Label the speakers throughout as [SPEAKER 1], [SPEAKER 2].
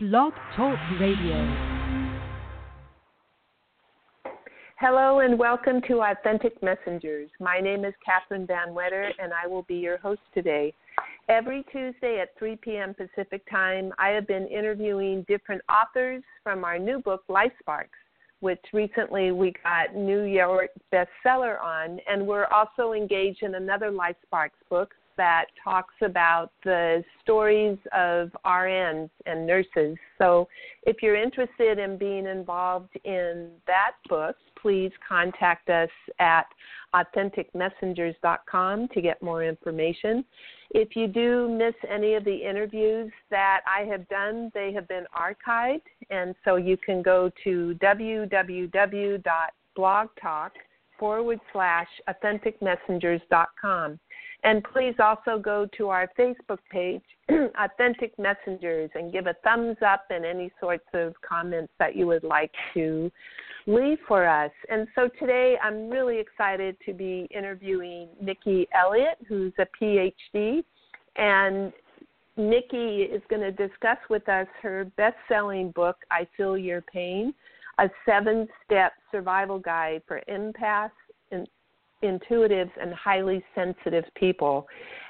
[SPEAKER 1] Blog Talk Radio.
[SPEAKER 2] Hello and welcome to Authentic Messengers. My name is Catherine VanWetter and I will be your host today. Every Tuesday at 3 p.m. Pacific Time, I have been interviewing different authors from our new book, Life Sparks, which recently we got New York bestseller on, and we're also engaged in another Life Sparks book that talks about the stories of RNs and nurses. So if you're interested in being involved in that book, please contact us at authenticmessengers.com to get more information. If you do miss any of the interviews that I have done, they have been archived, and so you can go to www.blogtalk forward slash authenticmessengers.com. And please also go to our Facebook page, Authentic Messengers, and give a thumbs up and any sorts of comments that you would like to leave for us. And so today I'm really excited to be interviewing Niki Elliott, who's a PhD. And Niki is going to discuss with us her best selling book, I Feel Your Pain, a seven step survival guide for empaths intuitives and highly sensitive people.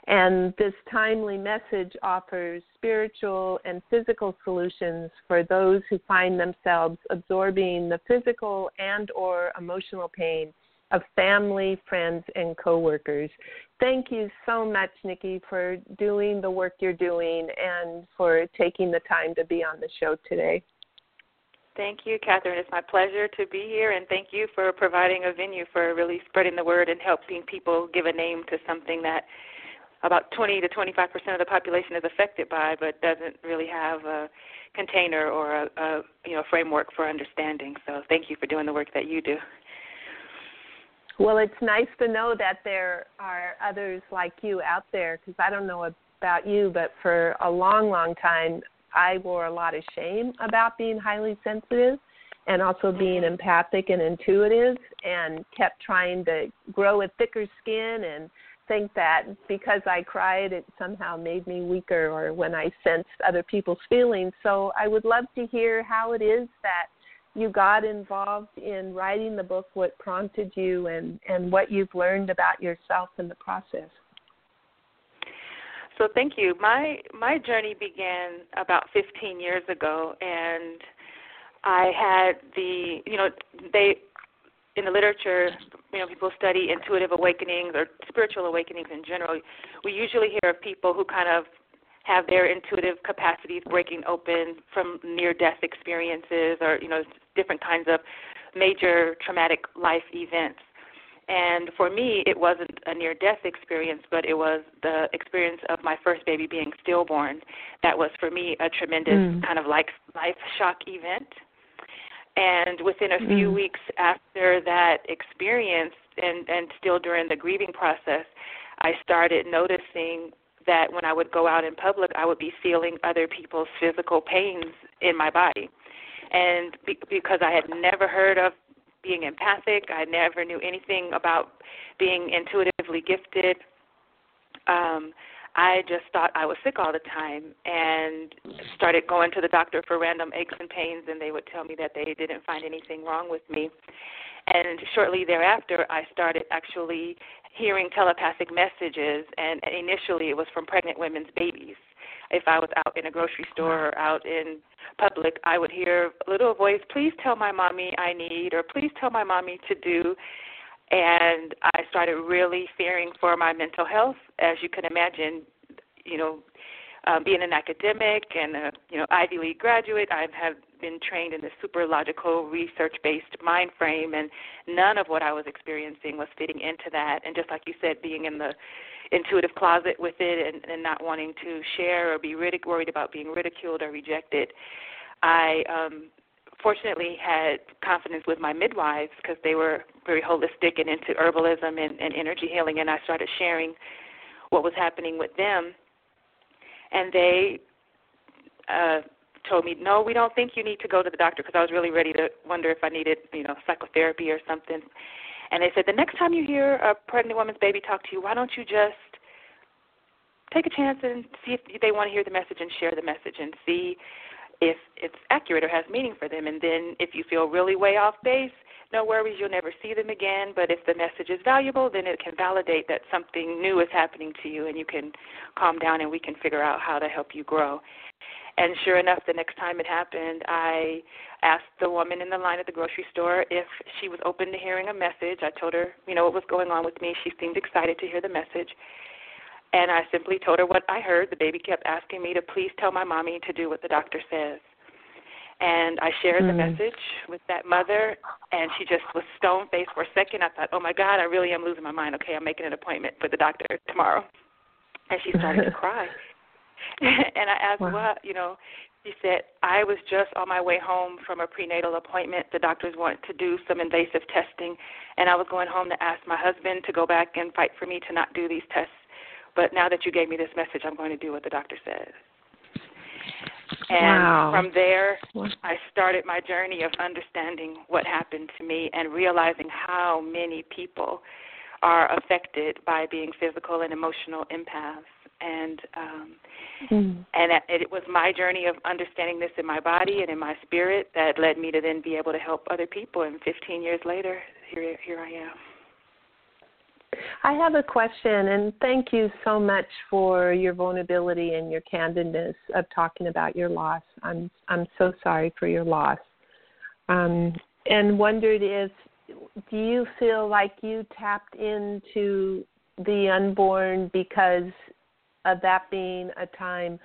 [SPEAKER 2] And this timely message offers spiritual and physical solutions for those who find themselves absorbing the physical and or emotional pain of family, friends, and coworkers. Thank you so much, Niki, for doing the work you're doing and for taking the time to be on the show today.
[SPEAKER 3] Thank you, Catherine. It's my pleasure to be here, and thank you for providing a venue for really spreading the word and helping people give a name to something that about 20 to 25 percent of the population is affected by, but doesn't really have a container or a, a you know framework for understanding. So, thank you for doing the work that you do.
[SPEAKER 2] Well, it's nice to know that there are others like you out there because I don't know about you, but for a long, long time, I wore a lot of shame about being highly sensitive and also being mm-hmm. empathic and intuitive and kept trying to grow a thicker skin and think that because I cried it somehow made me weaker or when I sensed other people's feelings. So I would love to hear how it is that you got involved in writing the book, what prompted you and, and what you've learned about yourself in the process.
[SPEAKER 3] So thank you. My my journey began about 15 years ago, and I had the you know they in the literature you know people study intuitive awakenings or spiritual awakenings in general. We usually hear of people who kind of have their intuitive capacities breaking open from near death experiences or you know different kinds of major traumatic life events and for me, it wasn't a near death experience, but it was the experience of my first baby being stillborn. That was for me a tremendous mm. kind of like life shock event. And within a few mm. weeks after that experience, and, and still during the grieving process, I started noticing that when I would go out in public, I would be feeling other people's physical pains in my body. And be, because I had never heard of being empathic. I never knew anything about being intuitively gifted. Um, I just thought I was sick all the time and started going to the doctor for random aches and pains, and they would tell me that they didn't find anything wrong with me. And shortly thereafter, I started actually hearing telepathic messages, and initially it was from pregnant women's babies if I was out in a grocery store or out in public, I would hear a little voice, please tell my mommy I need, or please tell my mommy to do. And I started really fearing for my mental health. As you can imagine, you know, um, being an academic and a you know Ivy League graduate, I have been trained in this super logical, research-based mind frame, and none of what I was experiencing was fitting into that. And just like you said, being in the intuitive closet with it and, and not wanting to share or be ridic- worried about being ridiculed or rejected. I um, fortunately had confidence with my midwives because they were very holistic and into herbalism and, and energy healing, and I started sharing what was happening with them. And they uh, told me, "No, we don't think you need to go to the doctor," because I was really ready to wonder if I needed, you know, psychotherapy or something. And they said, the next time you hear a pregnant woman's baby talk to you, why don't you just take a chance and see if they want to hear the message and share the message and see if it's accurate or has meaning for them. And then if you feel really way off base, no worries, you'll never see them again. But if the message is valuable, then it can validate that something new is happening to you, and you can calm down and we can figure out how to help you grow. And sure enough, the next time it happened, I asked the woman in the line at the grocery store if she was open to hearing a message. I told her, you know, what was going on with me. She seemed excited to hear the message. And I simply told her what I heard. The baby kept asking me to please tell my mommy to do what the doctor says. And I shared mm. the hmm. message with that mother, and she just was stone faced for a second. I thought, oh my God, I really am losing my mind. Okay, I'm making an appointment with the doctor tomorrow. And she started to cry. and I asked, wow. what, you know, she said, I was just on my way home from a prenatal appointment. The doctors wanted to do some invasive testing, and I was going home to ask my husband to go back and fight for me to not do these tests. But now that you gave me this message, I'm going to do what the doctor says. And
[SPEAKER 2] wow.
[SPEAKER 3] from there, I started my journey of understanding what happened to me and realizing how many people are affected by being physical and emotional empaths. And um, mm. and it was my journey of understanding this in my body and in my spirit that led me to then be able to help other people. And 15 years later, here here I am.
[SPEAKER 2] I have a question, and thank you so much for your vulnerability and your candidness of talking about your loss. I'm I'm so sorry for your loss, um, and wondered if do you feel like you tapped into the unborn because of that being a time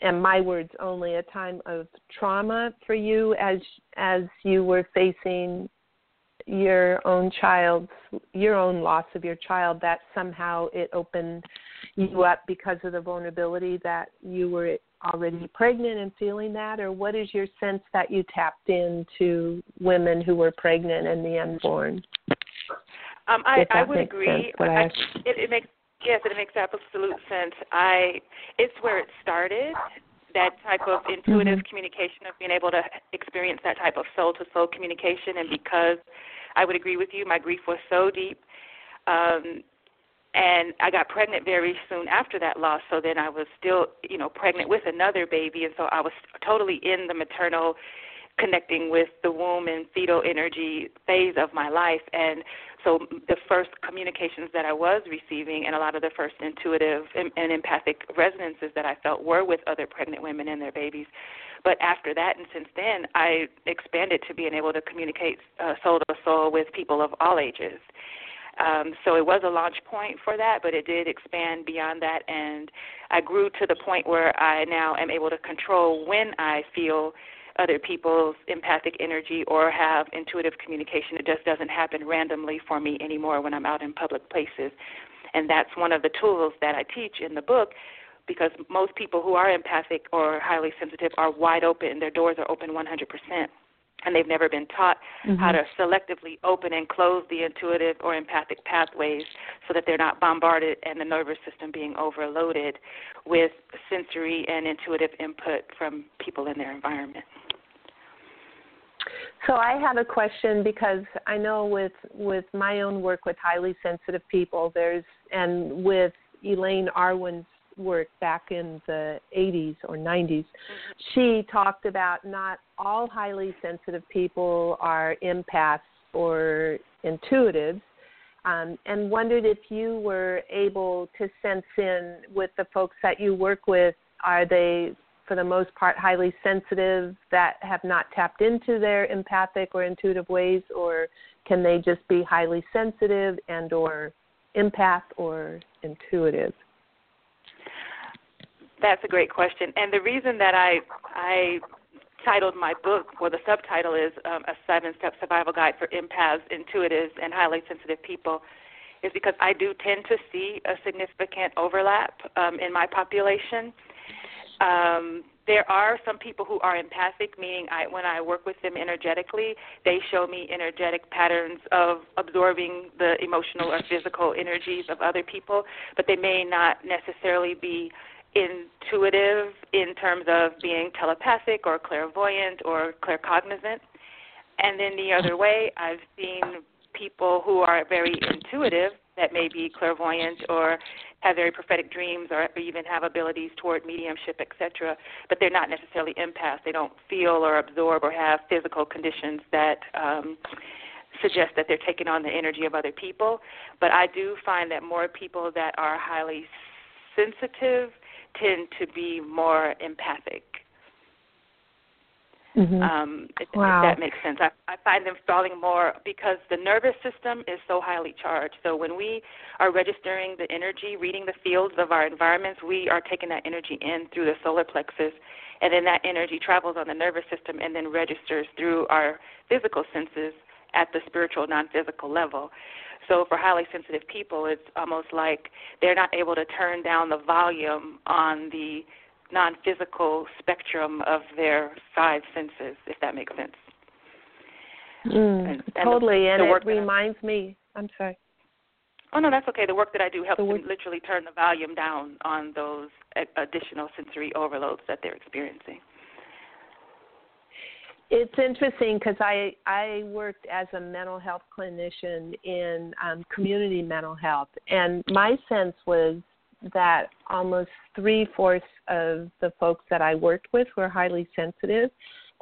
[SPEAKER 2] and my words only a time of trauma for you as as you were facing your own child's your own loss of your child that somehow it opened you up because of the vulnerability that you were already pregnant and feeling that? Or what is your sense that you tapped into women who were pregnant and the unborn?
[SPEAKER 3] Um i i would agree. I, I, it, it makes yes it makes absolute sense. I it's where it started that type of intuitive mm-hmm. communication of being able to experience that type of soul to soul communication and because I would agree with you. My grief was so deep. Um, and I got pregnant very soon after that loss. So then I was still, you know, pregnant with another baby, and so I was totally in the maternal, connecting with the womb and fetal energy phase of my life. And so the first communications that I was receiving, and a lot of the first intuitive and, and empathic resonances that I felt were with other pregnant women and their babies. But after that, and since then, I expanded to being able to communicate uh, soul to soul with people of all ages. Um, so it was a launch point for that, but it did expand beyond that, and I grew to the point where I now am able to control when I feel other people's empathic energy or have intuitive communication. It just doesn't happen randomly for me anymore when I'm out in public places. And that's one of the tools that I teach in the book because most people who are empathic or highly sensitive are wide open. Their doors are open 100%. And they've never been taught mm-hmm. how to selectively open and close the intuitive or empathic pathways so that they're not bombarded and the nervous system being overloaded with sensory and intuitive input from people in their environment.
[SPEAKER 2] So I have a question because I know with with my own work with highly sensitive people, there's and with Elaine Aron's work back in the 80s or 90s, she talked about not all highly sensitive people are empaths or intuitives, um, and wondered if you were able to sense in with the folks that you work with. Are they, for the most part, highly sensitive that have not tapped into their empathic or intuitive ways, or can they just be highly sensitive and or empath or intuitive?
[SPEAKER 3] That's a great question, and the reason that I I titled my book, or the subtitle is um, a seven-step survival guide for empaths, intuitives, and highly sensitive people, is because I do tend to see a significant overlap um, in my population. Um, there are some people who are empathic, meaning I, when I work with them energetically, they show me energetic patterns of absorbing the emotional or physical energies of other people, but they may not necessarily be intuitive in terms of being telepathic or clairvoyant or claircognizant. And then the other way, I've seen people who are very intuitive that may be clairvoyant or have very prophetic dreams or even have abilities toward mediumship, etc. But they're not necessarily empaths. They don't feel or absorb or have physical conditions that um, suggest that they're taking on the energy of other people. But I do find that more people that are highly sensitive tend to be more empathic.
[SPEAKER 2] Mm-hmm.
[SPEAKER 3] Um, if,
[SPEAKER 2] wow.
[SPEAKER 3] if that makes sense. I, I find them falling more because the nervous system is so highly charged. So when we are registering the energy, reading the fields of our environments, we are taking that energy in through the solar plexus, and then that energy travels on the nervous system and then registers through our physical senses at the spiritual, non physical level. So for highly sensitive people, it's almost like they're not able to turn down the volume on the non physical spectrum of their five senses, if that makes sense.
[SPEAKER 2] Mm, and, and totally, the, and the it reminds I, me. I'm sorry.
[SPEAKER 3] Oh no, that's okay. The work that I do helps them literally turn the volume down on those additional sensory overloads that they're experiencing.
[SPEAKER 2] It's interesting because I I worked as a mental health clinician in um, community mental health, and my sense was that almost three fourths of the folks that I worked with were highly sensitive,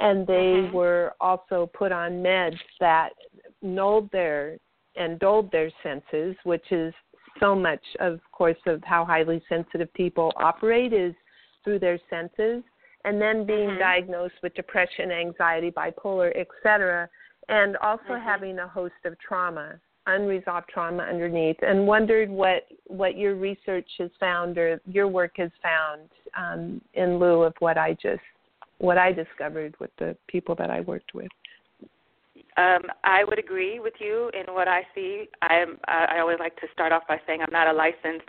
[SPEAKER 2] and they
[SPEAKER 3] mm-hmm.
[SPEAKER 2] were also put on meds that nulled their and dulled their senses, which is so much, of course, of how highly sensitive people operate is through their senses and then being
[SPEAKER 3] mm-hmm.
[SPEAKER 2] diagnosed with depression, anxiety, bipolar, etc., and also
[SPEAKER 3] mm-hmm.
[SPEAKER 2] having a host of trauma, unresolved trauma underneath, and wondered what what your research has found or your work has found um, in lieu of what I just what I discovered with the people that I worked with.
[SPEAKER 3] Um, I would agree with you in what I see. I'm, I always like to start off by saying I'm not a licensed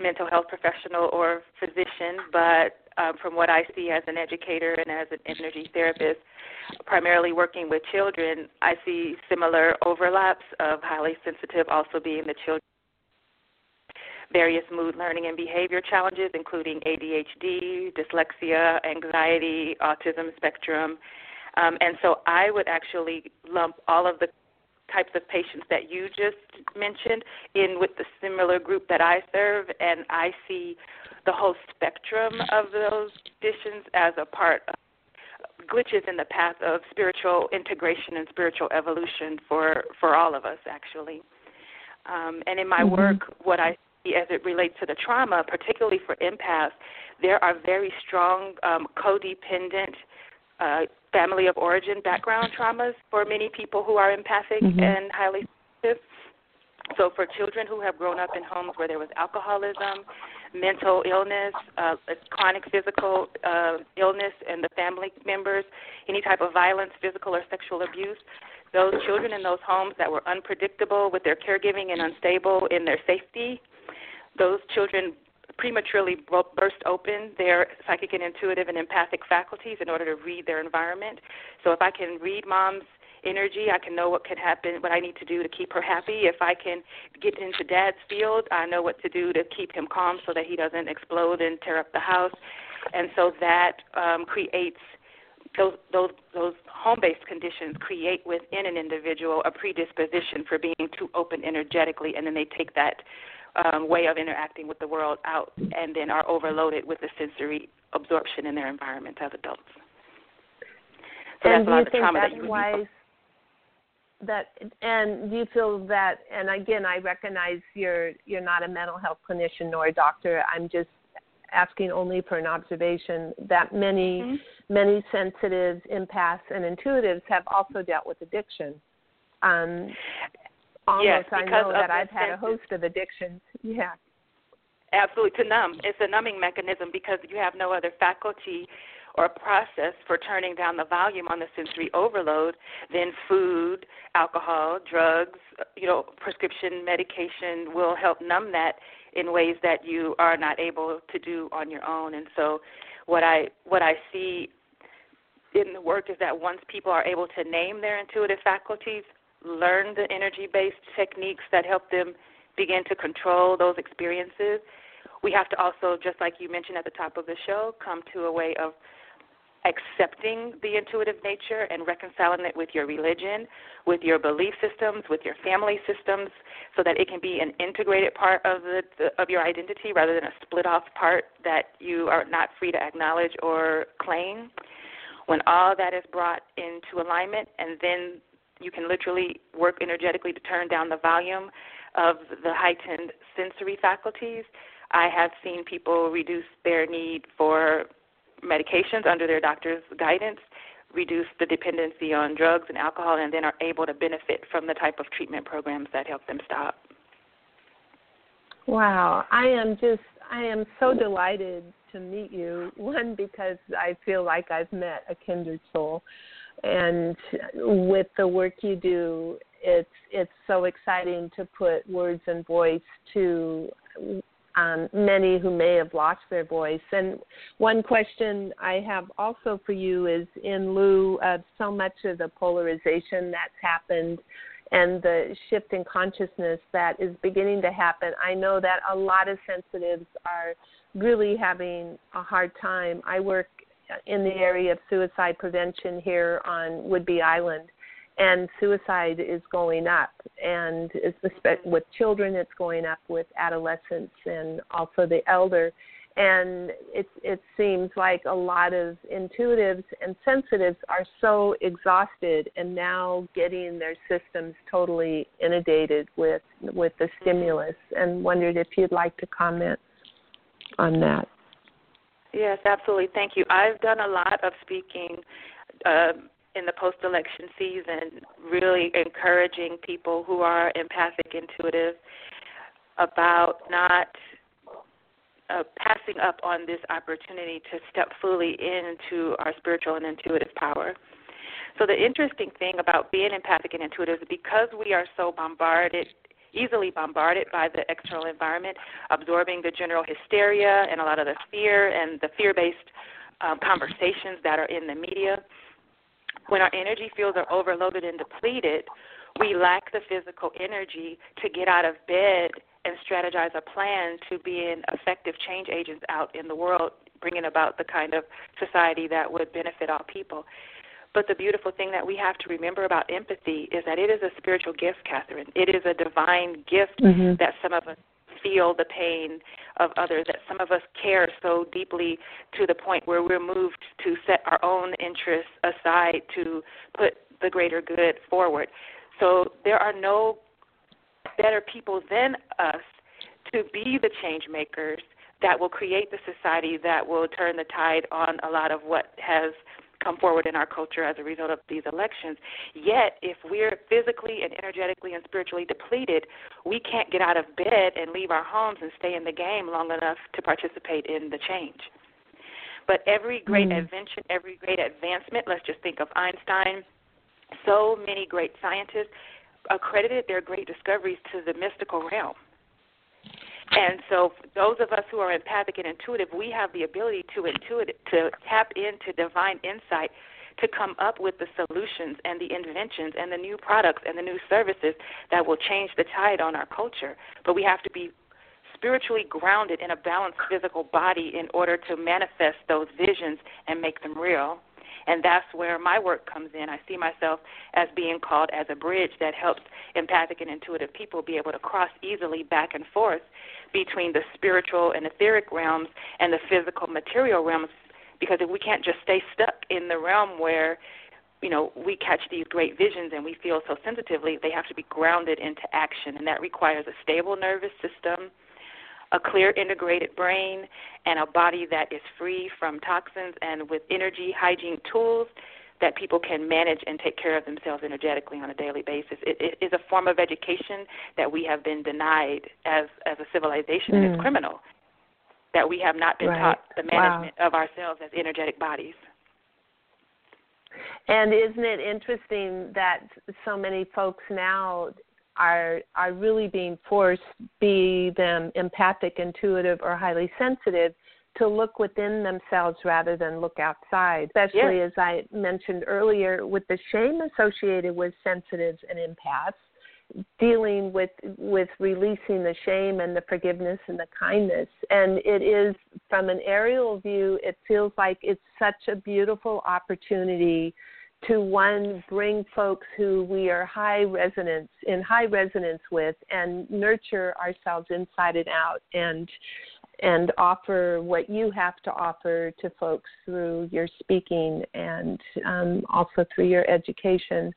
[SPEAKER 3] mental health professional or physician, but um, from what I see as an educator and as an energy therapist, primarily working with children, I see similar overlaps of highly sensitive also being the children various mood learning and behavior challenges including ADHD, dyslexia, anxiety, autism spectrum. Um, and so I would actually lump all of the types of patients that you just mentioned in with the similar group that I serve and I see the whole spectrum of those conditions as a part of glitches in the path of spiritual integration and spiritual evolution for for all of us actually. Um, and in my
[SPEAKER 2] mm-hmm.
[SPEAKER 3] work, what I see as it relates to the trauma, particularly for empaths, there are very strong um, codependent uh, family of origin background traumas for many people who are empathic
[SPEAKER 2] mm-hmm.
[SPEAKER 3] and highly sensitive. So, for children who have grown up in homes where there was alcoholism, mental illness, uh, chronic physical uh, illness, and the family members, any type of violence, physical or sexual abuse, those children in those homes that were unpredictable with their caregiving and unstable in their safety, those children prematurely burst open their psychic and intuitive and empathic faculties in order to read their environment. So if I can read mom's energy. I can know what can happen, what I need to do to keep her happy. If I can get into dad's field, I know what to do to keep him calm so that he doesn't explode and tear up the house. And so that um, creates those those those home-based conditions create within an individual a predisposition for being too open energetically, and then they take that um, way of interacting with the world out, and then are overloaded with the sensory absorption in their environment as adults. So
[SPEAKER 2] and
[SPEAKER 3] that's a lot
[SPEAKER 2] of
[SPEAKER 3] the trauma that you
[SPEAKER 2] why that and do you feel that and again i recognize you're you're not a mental health clinician nor a doctor i'm just asking only for an observation that many
[SPEAKER 3] mm-hmm.
[SPEAKER 2] many sensitives empaths and intuitives have also dealt with addiction um almost
[SPEAKER 3] yes,
[SPEAKER 2] i know that i've had a host of addictions. Yeah.
[SPEAKER 3] Absolutely to numb. It's a numbing mechanism because you have no other faculty or process for turning down the volume on the sensory overload, then food, alcohol, drugs, you know, prescription medication will help numb that in ways that you are not able to do on your own. And so what I what I see in the work is that once people are able to name their intuitive faculties, learn the energy-based techniques that help them begin to control those experiences, we have to also, just like you mentioned at the top of the show, come to a way of accepting the intuitive nature and reconciling it with your religion, with your belief systems, with your family systems, so that it can be an integrated part of the, the of your identity rather than a split off part that you are not free to acknowledge or claim. When all that is brought into alignment, and then you can literally work energetically to turn down the volume of the heightened sensory faculties. I have seen people reduce their need for medications under their doctor's guidance, reduce the dependency on drugs and alcohol, and then are able to benefit from the type of treatment programs that help them stop.
[SPEAKER 2] Wow, I am just I am so delighted to meet you. One because I feel like I've met a kindred soul, and with the work you do, it's it's so exciting to put words and voice to um, many who may have lost their voice. And one question I have also for you is in lieu of so much of the polarization that's happened and the shift in consciousness that is beginning to happen, I know that a lot of sensitives are really having a hard time. I work in the area of suicide prevention here on Whidbey Island. And suicide is going up and with children it's going up with adolescents and also the elder. And it it seems like a lot of intuitives and sensitives are so exhausted and now getting their systems totally inundated with with the stimulus. And wondered if you'd like to comment on that
[SPEAKER 3] yes absolutely thank you i've done a lot of speaking uh, in the post election season, really encouraging people who are empathic, intuitive about not uh, passing up on this opportunity to step fully into our spiritual and intuitive power. So, the interesting thing about being empathic and intuitive is because we are so bombarded, easily bombarded by the external environment, absorbing the general hysteria and a lot of the fear and the fear based um, conversations that are in the media when our energy fields are overloaded and depleted, we lack the physical energy to get out of bed and strategize a plan to being effective change agents out in the world, bringing about the kind of society that would benefit all people. But the beautiful thing that we have to remember about empathy is that it is a spiritual gift, Catherine. It is a divine gift mm-hmm. that some of us feel the pain of others, that some of us care so deeply to the point where we're moved to set our own interests aside to put the greater good forward. So there are no better people than us to be the change makers that will create the society that will turn the tide on a lot of what has come forward in our culture as a result of these elections. Yet, if we're physically and energetically and spiritually depleted, we can't get out of bed and leave our homes and stay in the game long enough to participate in the change. But every great mm. invention, every great advancement, let's just think of Einstein, so many great scientists accredited their great discoveries to the mystical realm. And so, those of us who are empathic and intuitive, we have the ability to intuit to tap into divine insight to come up with the solutions and the inventions and the new products and the new services that will change the tide on our culture. But we have to be spiritually grounded in a balanced physical body in order to manifest those visions and make them real. And that's where my work comes in. I see myself as being called as a bridge that helps empathic and intuitive people be able to cross easily back and forth between the spiritual and etheric realms and the physical material realms because if we can't just stay stuck in the realm where you know we catch these great visions and we feel so sensitively they have to be grounded into action and that requires a stable nervous system a clear integrated brain and a body that is free from toxins and with energy hygiene tools that people can manage and take care of themselves energetically on a daily basis. It, it is a form of education that we have been denied as as a civilization, mm. and it's mm. criminal that we have not been
[SPEAKER 2] right.
[SPEAKER 3] taught the management wow. of ourselves as energetic bodies.
[SPEAKER 2] And isn't it interesting that so many folks now are are really being forced, be them empathic, intuitive, or highly sensitive, to look within themselves rather than look outside, especially
[SPEAKER 3] yes.
[SPEAKER 2] as I mentioned earlier with the shame associated with sensitives and empaths. dealing with with releasing the shame and the forgiveness and the kindness and it is from an aerial view it feels like it's such a beautiful opportunity to one bring folks who we are high resonance in high resonance with and nurture ourselves inside and out and and offer what you have to offer to folks through your speaking and um, also through your education.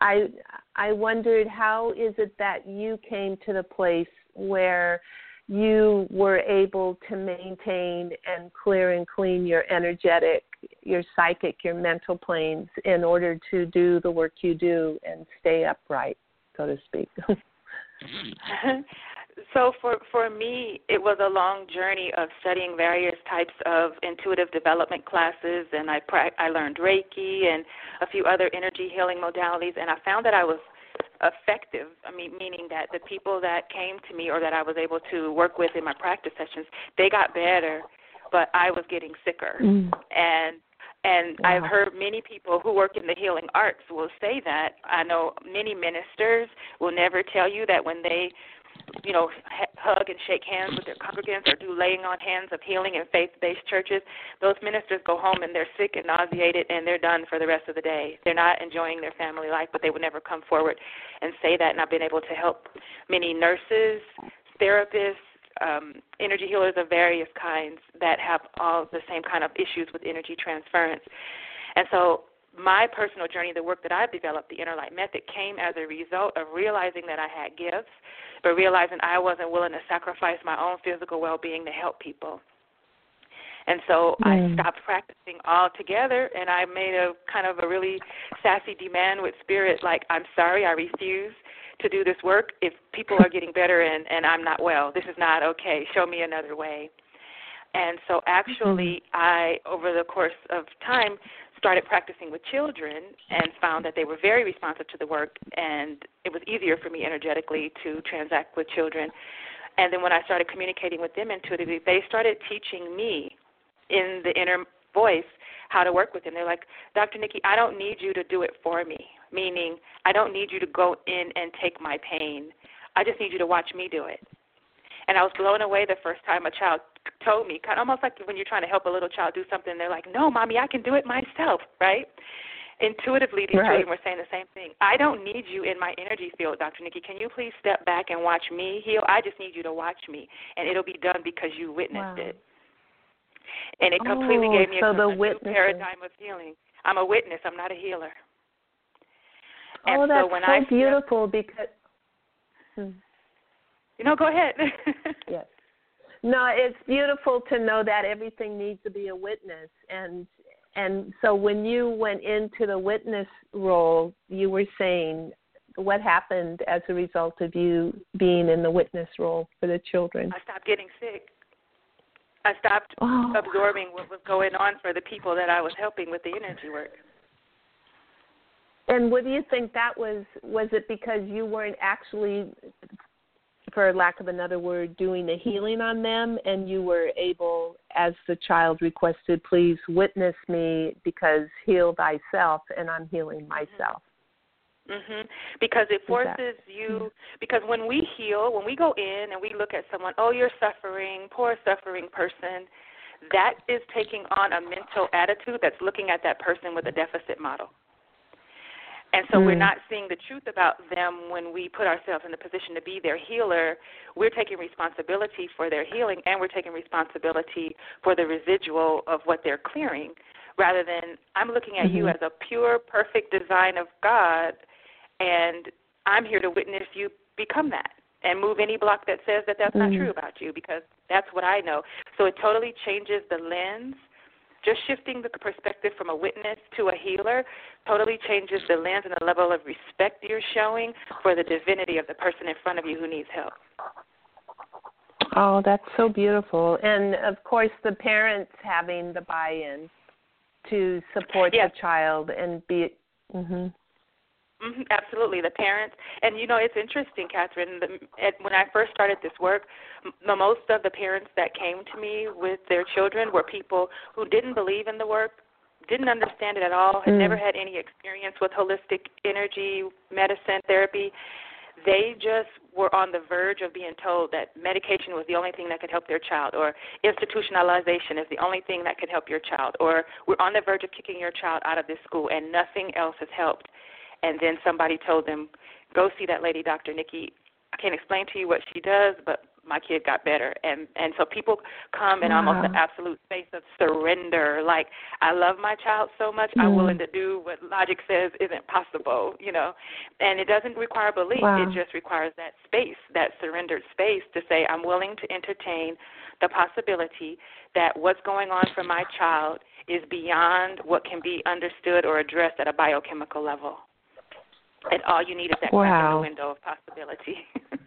[SPEAKER 2] I I wondered how is it that you came to the place where you were able to maintain and clear and clean your energetic, your psychic, your mental planes in order to do the work you do and stay upright, so to speak.
[SPEAKER 3] so for for me it was a long journey of studying various types of intuitive development classes and i pra- i learned reiki and a few other energy healing modalities and i found that i was effective i mean meaning that the people that came to me or that i was able to work with in my practice sessions they got better but i was getting sicker mm. and and wow. I've heard many people who work in the healing arts will say that. I know many ministers will never tell you that when they you know, hug and shake hands with their congregants or do laying on hands of healing in faith based churches, those ministers go home and they're sick and nauseated and they're done for the rest of the day. They're not enjoying their family life, but they would never come forward and say that. And I've been able to help many nurses, therapists, um, energy healers of various kinds that have all the same kind of issues with energy transference. And so my personal journey, the work that I've developed, the Innerlight Method, came as a result of realizing that I had gifts, but realizing I wasn't willing to sacrifice my own physical well being to help people. And so mm. I stopped practicing altogether and I made a kind of a really sassy demand with spirit like, I'm sorry, I refuse to do this work if people are getting better and, and I'm not well. This is not okay. Show me another way. And so actually mm-hmm. I over the course of time started practicing with children and found that they were very responsive to the work and it was easier for me energetically to transact with children. And then when I started communicating with them intuitively, they started teaching me in the inner voice how to work with them. They're like, Dr. Niki, I don't need you to do it for me, meaning I don't need you to go in and take my pain. I just need you to watch me do it. And I was blown away the first time a child told me, kind of almost like when you're trying to help a little child do something, they're like, "No, mommy, I can do it myself," right? Intuitively, these right. children were saying the same thing. I don't need you in my energy field, Dr. Niki. Can you please step back and watch me heal? I just need you to watch me, and it'll be done because you witnessed wow. it. And it completely
[SPEAKER 2] oh,
[SPEAKER 3] gave me
[SPEAKER 2] so
[SPEAKER 3] a,
[SPEAKER 2] the
[SPEAKER 3] a new paradigm of healing. I'm a witness. I'm not a healer.
[SPEAKER 2] And
[SPEAKER 3] oh,
[SPEAKER 2] that's
[SPEAKER 3] so, when
[SPEAKER 2] so
[SPEAKER 3] I
[SPEAKER 2] beautiful because.
[SPEAKER 3] Hmm. You know, go ahead.
[SPEAKER 2] yes. No, it's beautiful to know that everything needs to be a witness and and so when you went into the witness role, you were saying what happened as a result of you being in the witness role for the children?
[SPEAKER 3] I stopped getting sick. I stopped
[SPEAKER 2] oh.
[SPEAKER 3] absorbing what was going on for the people that I was helping with the energy work.
[SPEAKER 2] And what do you think that was? Was it because you weren't actually for lack of another word, doing the healing on them, and you were able, as the child requested, please witness me because heal thyself, and I'm healing myself.
[SPEAKER 3] Mhm. Because it forces you because when we heal, when we go in and we look at someone, oh, you're suffering, poor suffering person, that is taking on a mental attitude that's looking at that person with a deficit model. And so mm. we're not seeing the truth about them when we put ourselves in the position to be their healer. We're taking responsibility for their healing and we're taking responsibility for the residual of what they're clearing rather than I'm looking at mm-hmm. you as a pure, perfect design of God and I'm here to witness you become that and move any block that says that that's mm-hmm. not true about you because that's what I know. So it totally changes the lens just shifting the perspective from a witness to a healer totally changes the lens and the level of respect you're showing for the divinity of the person in front of you who needs help.
[SPEAKER 2] Oh, that's so beautiful. And of course, the parents having the buy in to support
[SPEAKER 3] yes.
[SPEAKER 2] the child and be. Mhm.
[SPEAKER 3] Mm-hmm, absolutely, the parents, and you know it's interesting, Catherine. The, at, when I first started this work, the most of the parents that came to me with their children were people who didn't believe in the work, didn't understand it at all, had
[SPEAKER 2] mm.
[SPEAKER 3] never had any experience with holistic energy, medicine, therapy. they just were on the verge of being told that medication was the only thing that could help their child, or institutionalization is the only thing that could help your child, or we're on the verge of kicking your child out of this school and nothing else has helped. And then somebody told them, go see that lady, Dr. Niki. I can't explain to you what she does, but my kid got better and and so people come in wow. almost an absolute space of surrender like i love my child so much mm. i'm willing to do what logic says isn't possible you know and it doesn't require belief wow. it just requires that space that surrendered space to say i'm willing to entertain the possibility that what's going on for my child is beyond what can be understood or addressed at a biochemical level and all you need is that
[SPEAKER 2] wow.
[SPEAKER 3] window of possibility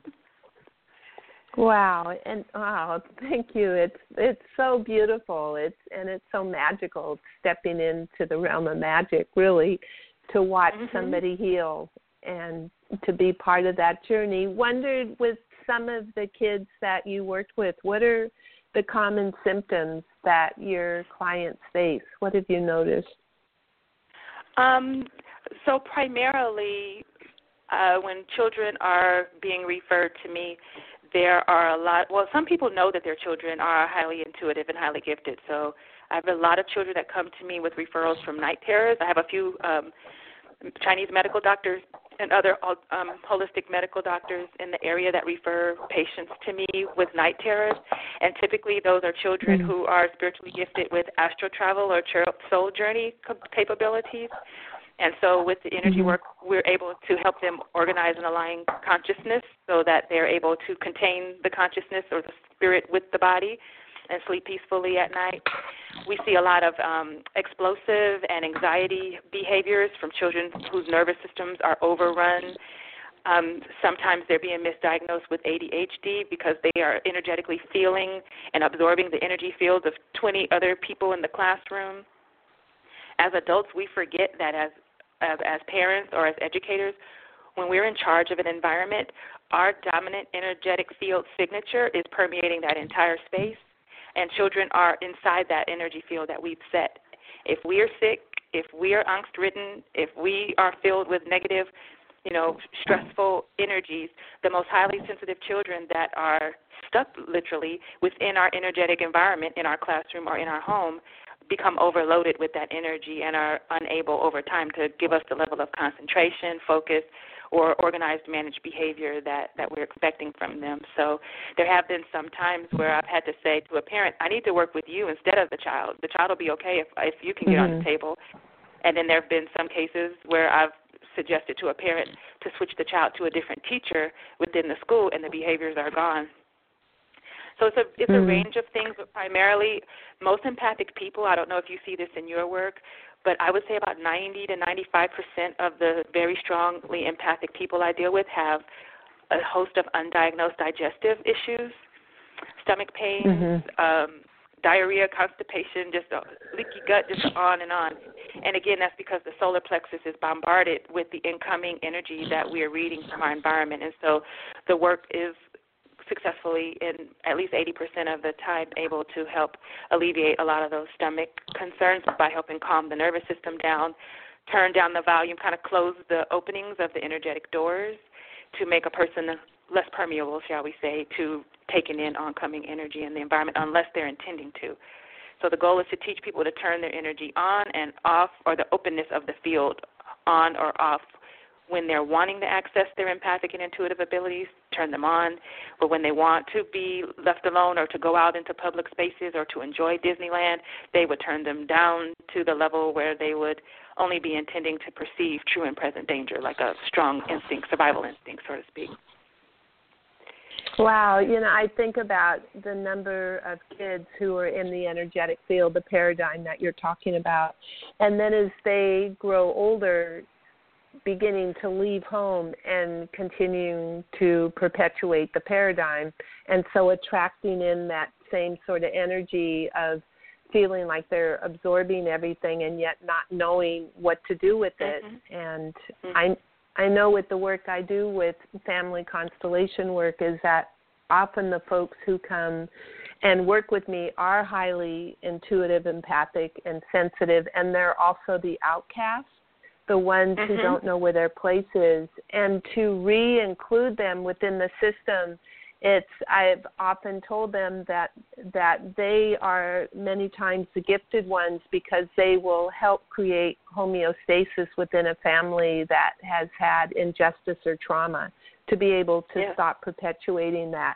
[SPEAKER 2] Wow, and wow, thank you. It's it's so beautiful. It's and it's so magical stepping into the realm of magic really to watch mm-hmm. somebody heal and to be part of that journey. Wondered with some of the kids that you worked with, what are the common symptoms that your clients face? What have you noticed?
[SPEAKER 3] Um, so primarily uh, when children are being referred to me, there are a lot well some people know that their children are highly intuitive and highly gifted. So i have a lot of children that come to me with referrals from night terrors. I have a few um chinese medical doctors and other um, holistic medical doctors in the area that refer patients to me with night terrors. And typically those are children mm-hmm. who are spiritually gifted with astral travel or soul journey capabilities and so with the energy mm-hmm. work, we're able to help them organize and align consciousness so that they're able to contain the consciousness or the spirit with the body and sleep peacefully at night. We see a lot of um, explosive and anxiety behaviors from children whose nervous systems are overrun. Um, sometimes they're being misdiagnosed with ADHD because they are energetically feeling and absorbing the energy fields of 20 other people in the classroom. As adults, we forget that as as, as parents or as educators, when we're in charge of an environment, our dominant energetic field signature is permeating that entire space, and children are inside that energy field that we've set. If we are sick, if we are angst ridden, if we are filled with negative, you know, stressful energies, the most highly sensitive children that are stuck literally within our energetic environment in our classroom or in our home become overloaded with that energy and are unable over time to give us the level of concentration, focus, or organized managed behavior that that we're expecting from them. So there have been some times where I've had to say to a parent, I need to work with you instead of the child. The child will be okay if if you can get mm-hmm. on the mm-hmm. table. And then there have been some cases where I've suggested to a parent to switch the child to a different teacher within the school and the behaviors are gone. So it's a it's mm-hmm. a range of things, but primarily most empathic people. I don't know if you see this in your work, but I would say about 90 to 95 percent of the very strongly empathic people I deal with have a host of undiagnosed digestive issues, stomach pains, mm-hmm. um, diarrhea, constipation, just a leaky gut, just on and on. And again, that's because the solar plexus is bombarded with the incoming energy that we are reading from our environment. And so the work is successfully in at least 80% of the time able to help alleviate a lot of those stomach concerns by helping calm the nervous system down, turn down the volume, kind of close the openings of the energetic doors to make a person less permeable, shall we say, to taking in oncoming energy in the environment unless they're intending to. So the goal is to teach people to turn their energy on and off or the openness of the field on or off when they're wanting to access their empathic and intuitive abilities, turn them on. But when they want to be left alone or to go out into public spaces or to enjoy Disneyland, they would turn them down to the level where they would only be intending to perceive true and present danger, like a strong instinct, survival instinct, so to speak.
[SPEAKER 2] Wow, you know, I think about the number of kids who are in the energetic field, the paradigm that you're talking about. And then as they grow older, beginning to leave home and continuing to perpetuate the paradigm and so attracting in that same sort of energy of feeling like they're absorbing everything and yet not knowing what to do with it
[SPEAKER 3] mm-hmm.
[SPEAKER 2] and
[SPEAKER 3] mm-hmm.
[SPEAKER 2] i i know with the work i do with family constellation work is that often the folks who come and work with me are highly intuitive empathic and sensitive and they're also the outcasts the ones
[SPEAKER 3] mm-hmm.
[SPEAKER 2] who don't know where their place is, and to re include them within the system. It's I've often told them that that they are many times the gifted ones because they will help create homeostasis within a family that has had injustice or trauma to be able to
[SPEAKER 3] yeah.
[SPEAKER 2] stop perpetuating that.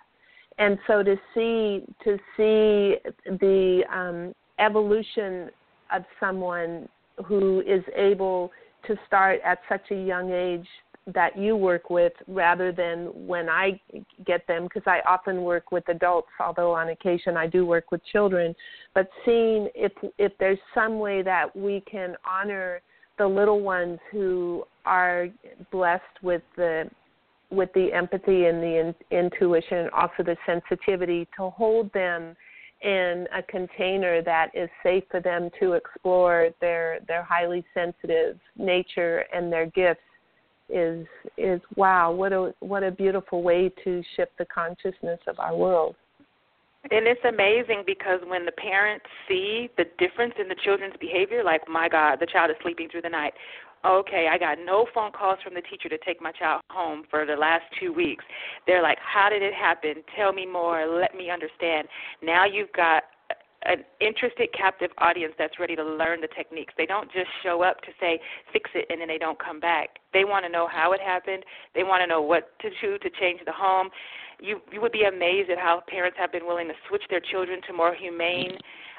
[SPEAKER 2] And so to see to see the um, evolution of someone who is able to start at such a young age that you work with rather than when I get them because I often work with adults although on occasion I do work with children. But seeing if if there's some way that we can honor the little ones who are blessed with the with the empathy and the in, intuition also the sensitivity to hold them in a container that is safe for them to explore. Their their highly sensitive nature and their gifts is is wow what a what a beautiful way to shift the consciousness of our world.
[SPEAKER 3] And it's amazing because when the parents see the difference in the children's behavior like my god the child is sleeping through the night okay, I got no phone calls from the teacher to take my child home for the last two weeks. They're like, how did it happen? Tell me more. Let me understand. Now you've got an interested captive audience that's ready to learn the techniques. They don't just show up to say fix it and then they don't come back. They want to know how it happened. They want to know what to do to change the home. You you would be amazed at how parents have been willing to switch their children to more humane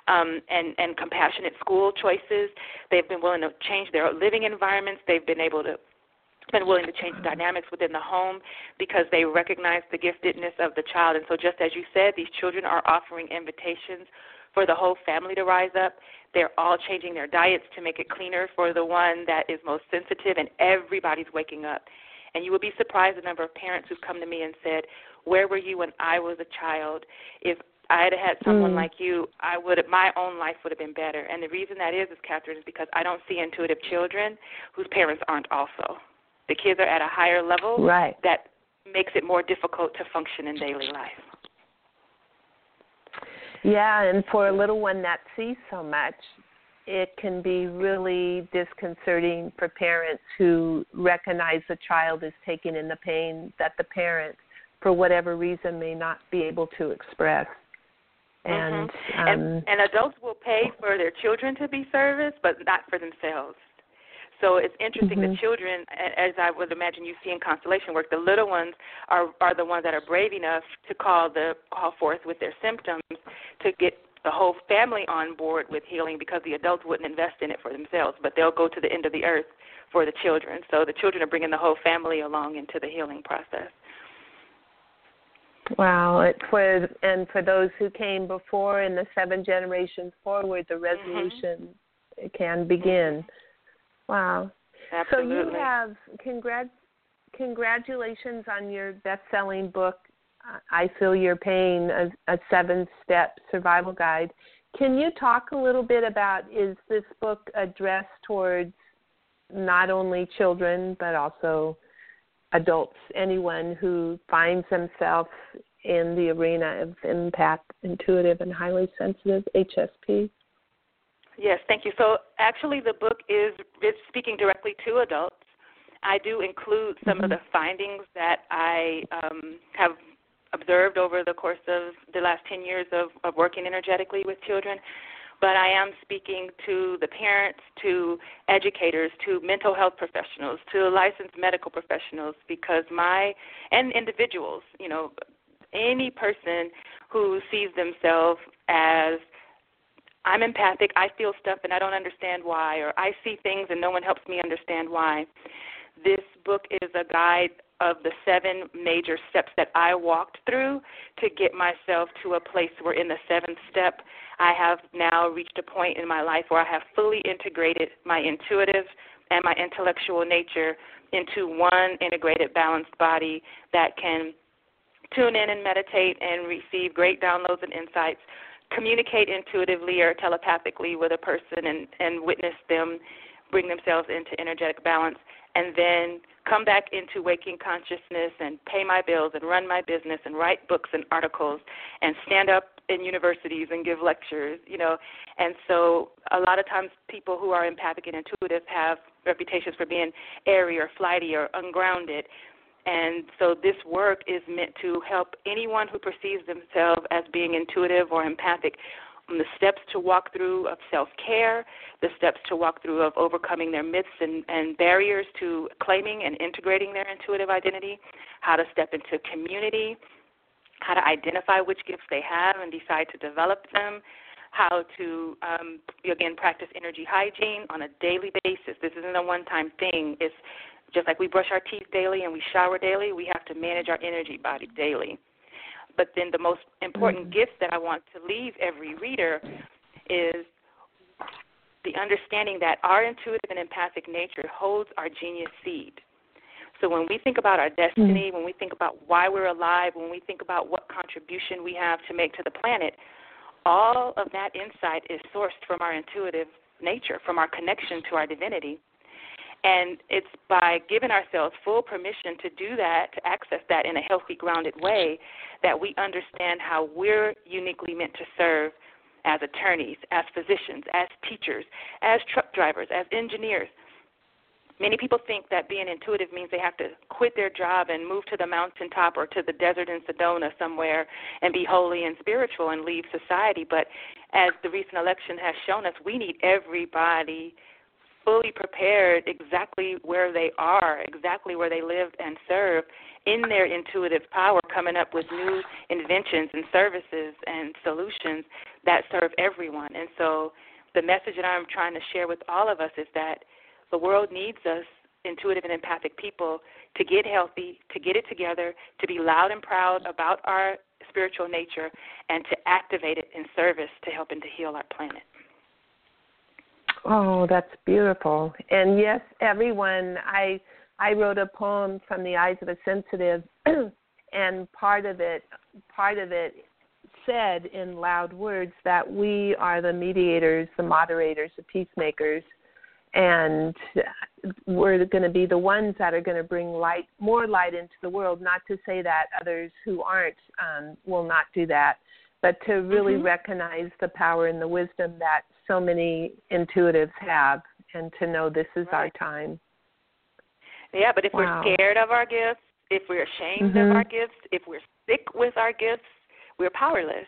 [SPEAKER 3] um, and and compassionate school choices. They've been willing to change their living environments. They've been able to been willing to change the dynamics within the home because they recognize the giftedness of the child. And so, just as you said, these children are offering invitations for the whole family to rise up. They're all changing their diets to make it cleaner for the one that is most sensitive, and everybody's waking up. And you will be surprised the number of parents who've come to me and said, Where were you when I was a child? If I had had someone mm. like you, I would my own life would have been better. And the reason that is, is Catherine, is because I don't see intuitive children whose parents aren't also. The kids are at a higher level
[SPEAKER 2] right.
[SPEAKER 3] that makes it more difficult to function in daily life.
[SPEAKER 2] Yeah, and for a little one that sees so much, it can be really disconcerting for parents who recognize the child is taking in the pain that the parent, for whatever reason, may not be able to express. And,
[SPEAKER 3] mm-hmm. um, and and adults will pay for their children to be serviced, but not for themselves. So it's interesting.
[SPEAKER 2] Mm-hmm.
[SPEAKER 3] The children, as I would imagine you see in constellation work, the little ones are are the ones that are brave enough to call the call forth with their symptoms to get the whole family on board with healing because the adults wouldn't invest in it for themselves, but they'll go to the end of the earth for the children. So the children are bringing the whole family along into the healing process.
[SPEAKER 2] Wow, it, for and for those who came before in the seven generations forward, the mm-hmm. resolution mm-hmm. can begin. Wow.
[SPEAKER 3] Absolutely.
[SPEAKER 2] So you have congrat- congratulations on your best-selling book, I Feel Your Pain, a, a seven-step survival guide. Can you talk a little bit about is this book addressed towards not only children but also adults, anyone who finds themselves in the arena of empath, intuitive, and highly sensitive HSP?
[SPEAKER 3] Yes, thank you. So actually, the book is it's speaking directly to adults. I do include some
[SPEAKER 2] mm-hmm.
[SPEAKER 3] of the findings that I um, have observed over the course of the last 10 years of, of working energetically with children but I am speaking to the parents, to educators, to mental health professionals, to licensed medical professionals because my and individuals, you know, any person who sees themselves as I'm empathic, I feel stuff and I don't understand why or I see things and no one helps me understand why. This book is a guide of the seven major steps that I walked through to get myself to a place where in the seventh step I have now reached a point in my life where I have fully integrated my intuitive and my intellectual nature into one integrated, balanced body that can tune in and meditate and receive great downloads and insights, communicate intuitively or telepathically with a person and, and witness them bring themselves into energetic balance, and then come back into waking consciousness and pay my bills and run my business and write books and articles and stand up in universities and give lectures, you know. And so a lot of times people who are empathic and intuitive have reputations for being airy or flighty or ungrounded. And so this work is meant to help anyone who perceives themselves as being intuitive or empathic the steps to walk through of self care, the steps to walk through of overcoming their myths and, and barriers to claiming and integrating their intuitive identity, how to step into community, how to identify which gifts they have and decide to develop them, how to um, again practice energy hygiene on a daily basis. This isn't a one-time thing. It's just like we brush our teeth daily and we shower daily. We have to manage our energy body daily. But then the most important mm-hmm. gift that I want to leave every reader is the understanding that our intuitive and empathic nature holds our genius seed. So when we think about our destiny, mm-hmm. when we think about why we're alive, when we think about what contribution we have to make to the planet, all of that insight is sourced from our intuitive nature, from our connection to our divinity. And it's by giving ourselves full permission to do that, to access that in a healthy, grounded way, that we understand how we're uniquely meant to serve as attorneys, as physicians, as teachers, as truck drivers, as engineers. Many people think that being intuitive means they have to quit their job and move to the mountaintop or to the desert in Sedona somewhere and be holy and spiritual and leave society. But as the recent election has shown us, we need everybody fully prepared exactly where they are, exactly where they live and serve in their intuitive power, coming up with new inventions and services and solutions that serve everyone. And so the message that I'm trying to share with all of us is that the world needs us, intuitive and empathic people, to get healthy, to get it together, to be loud and proud about our spiritual nature, and to activate it in service to helping to heal our planet.
[SPEAKER 2] Oh, that's beautiful. And yes, everyone, I I wrote a poem from the eyes of a sensitive and part of it part of it said in loud words that we are the mediators, the moderators, the peacemakers and we're going to be the ones that are going to bring light more light into the world not to say that others who aren't um, will not do that but to really mm-hmm. recognize the power and the wisdom that so many intuitives have and to know this is right. our time.
[SPEAKER 3] Yeah, but if wow. we're scared of our gifts, if we're ashamed mm-hmm. of our gifts, if we're sick with our gifts, we're powerless.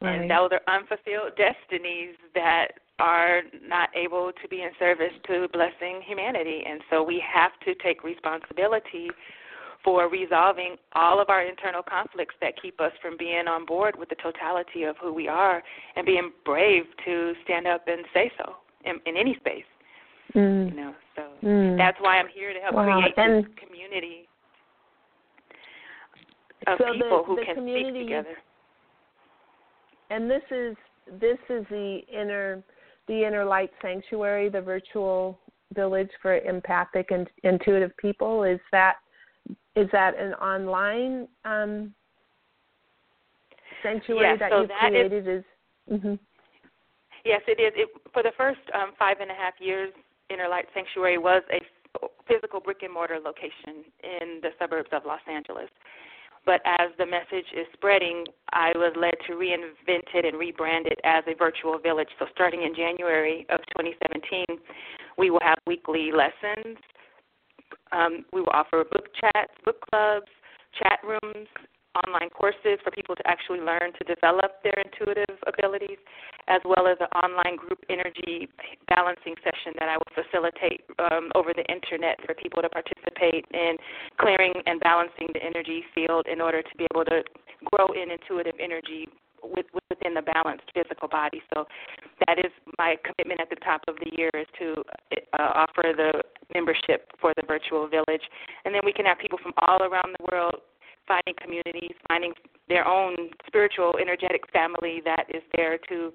[SPEAKER 3] Right. And those are unfulfilled destinies that are not able to be in service to blessing humanity. And so we have to take responsibility for resolving all of our internal conflicts that keep us from being on board with the totality of who we are and being brave to stand up and say so in, in any space. Mm. You know, so mm. that's why I'm here to help wow. create and this community of
[SPEAKER 2] so
[SPEAKER 3] people
[SPEAKER 2] the,
[SPEAKER 3] who
[SPEAKER 2] the
[SPEAKER 3] can speak together.
[SPEAKER 2] And this is this is the inner the inner light sanctuary, the virtual village for empathic and intuitive people. Is that is that an online um, sanctuary
[SPEAKER 3] yes,
[SPEAKER 2] that
[SPEAKER 3] so
[SPEAKER 2] you've
[SPEAKER 3] that
[SPEAKER 2] created?
[SPEAKER 3] Is,
[SPEAKER 2] is mm-hmm.
[SPEAKER 3] Yes, it is. It, for the first um, five and a half years, Inner Light Sanctuary was a physical brick and mortar location in the suburbs of Los Angeles. But as the message is spreading, I was led to reinvent it and rebrand it as a virtual village. So starting in January of 2017, we will have weekly lessons um, we will offer book chats, book clubs, chat rooms, online courses for people to actually learn to develop their intuitive abilities, as well as an online group energy balancing session that I will facilitate um, over the internet for people to participate in clearing and balancing the energy field in order to be able to grow in intuitive energy with, within the balanced physical body. So that is my commitment at the top of the year is to uh, offer the membership for the virtual village, and then we can have people from all around the world finding communities, finding their own spiritual, energetic family that is there to,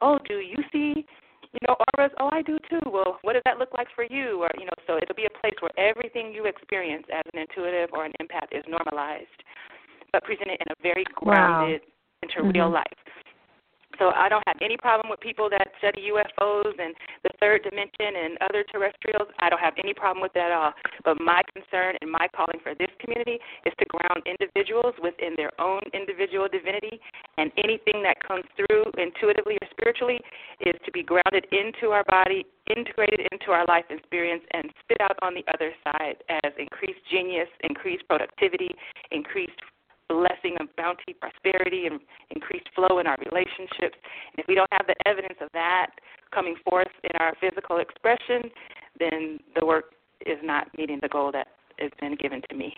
[SPEAKER 3] oh, do you see you know, auras, oh, I do too. Well, what does that look like for you? Or, you know, so it'll be a place where everything you experience as an intuitive or an empath is normalized, but presented in a very grounded,
[SPEAKER 2] wow
[SPEAKER 3] into mm-hmm. real life. So I don't have any problem with people that study UFOs and the third dimension and other terrestrials. I don't have any problem with that at all. But my concern and my calling for this community is to ground individuals within their own individual divinity, and anything that comes through intuitively or spiritually is to be grounded into our body, integrated into our life experience, and spit out on the other side as increased genius, increased productivity, increased blessing of bounty, prosperity, and increased flow in our relationships. And if we don't have the evidence of that coming forth in our physical expression, then the work is not meeting the goal that has been given to me.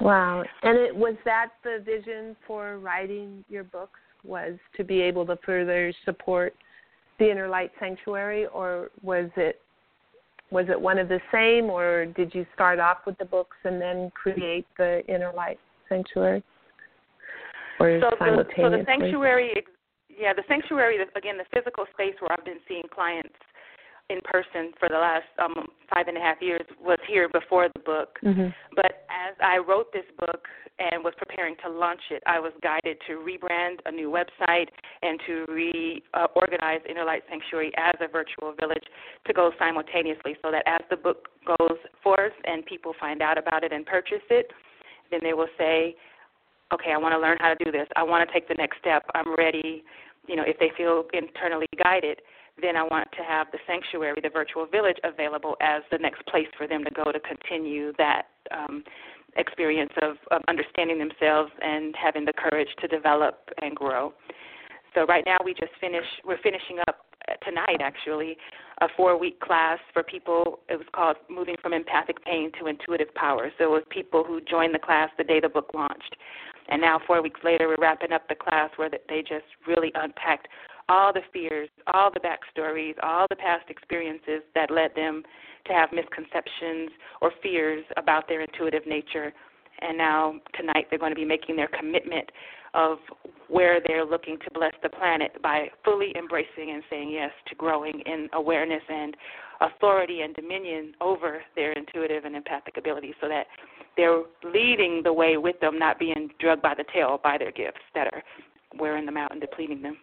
[SPEAKER 2] Wow. And it was that the vision for writing your books was to be able to further support the Inner Light Sanctuary or was it was it one of the same, or did you start off with the books and then create the Inner Light Sanctuary? Or
[SPEAKER 3] so
[SPEAKER 2] simultaneously?
[SPEAKER 3] The, so the sanctuary, yeah, the sanctuary, again, the physical space where I've been seeing clients in person for the last um, five and a half years was here before the book.
[SPEAKER 2] Mm-hmm.
[SPEAKER 3] But as I wrote this book and was preparing to launch it, I was guided to rebrand a new website and to reorganize uh, Inner Light Sanctuary as a virtual village to go simultaneously so that as the book goes forth and people find out about it and purchase it, then they will say, okay, I want to learn how to do this. I want to take the next step. I'm ready. You know, if they feel internally guided then I want to have the sanctuary, the virtual village, available as the next place for them to go to continue that um, experience of, of understanding themselves and having the courage to develop and grow. So right now we just finished. We're finishing up tonight actually a four week class for people it was called moving from empathic pain to intuitive power so it was people who joined the class the day the book launched and now four weeks later we're wrapping up the class where they just really unpacked all the fears, all the backstories, all the past experiences that led them to have misconceptions or fears about their intuitive nature. And now, tonight, they're going to be making their commitment of where they're looking to bless the planet by fully embracing and saying yes to growing in awareness and authority and dominion over their intuitive and empathic abilities so that they're leading the way with them, not being drugged by the tail by their gifts that are wearing them out and depleting them.